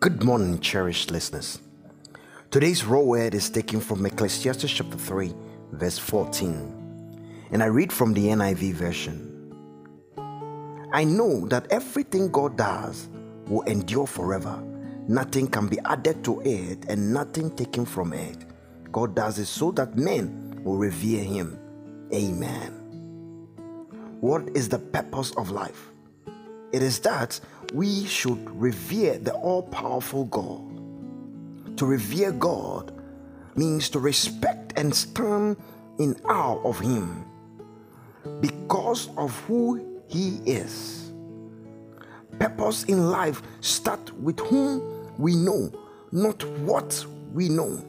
Good morning, cherished listeners. Today's raw word is taken from Ecclesiastes chapter 3, verse 14. And I read from the NIV version. I know that everything God does will endure forever. Nothing can be added to it and nothing taken from it. God does it so that men will revere Him. Amen. What is the purpose of life? It is that we should revere the all powerful God. To revere God means to respect and stand in awe of Him because of who He is. Purpose in life starts with whom we know, not what we know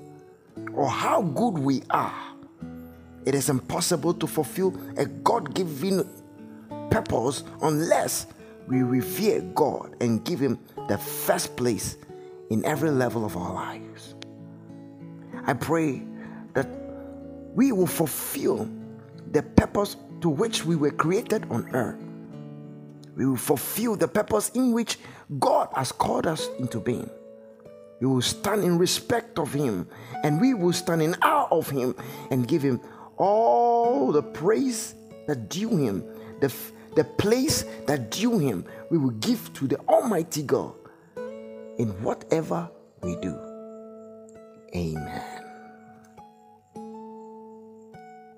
or how good we are. It is impossible to fulfill a God given purpose unless we revere God and give Him the first place in every level of our lives. I pray that we will fulfill the purpose to which we were created on earth. We will fulfill the purpose in which God has called us into being. We will stand in respect of Him and we will stand in awe of Him and give Him all the praise that due Him, the, the place that due Him, we will give to the Almighty God in whatever we do. Amen.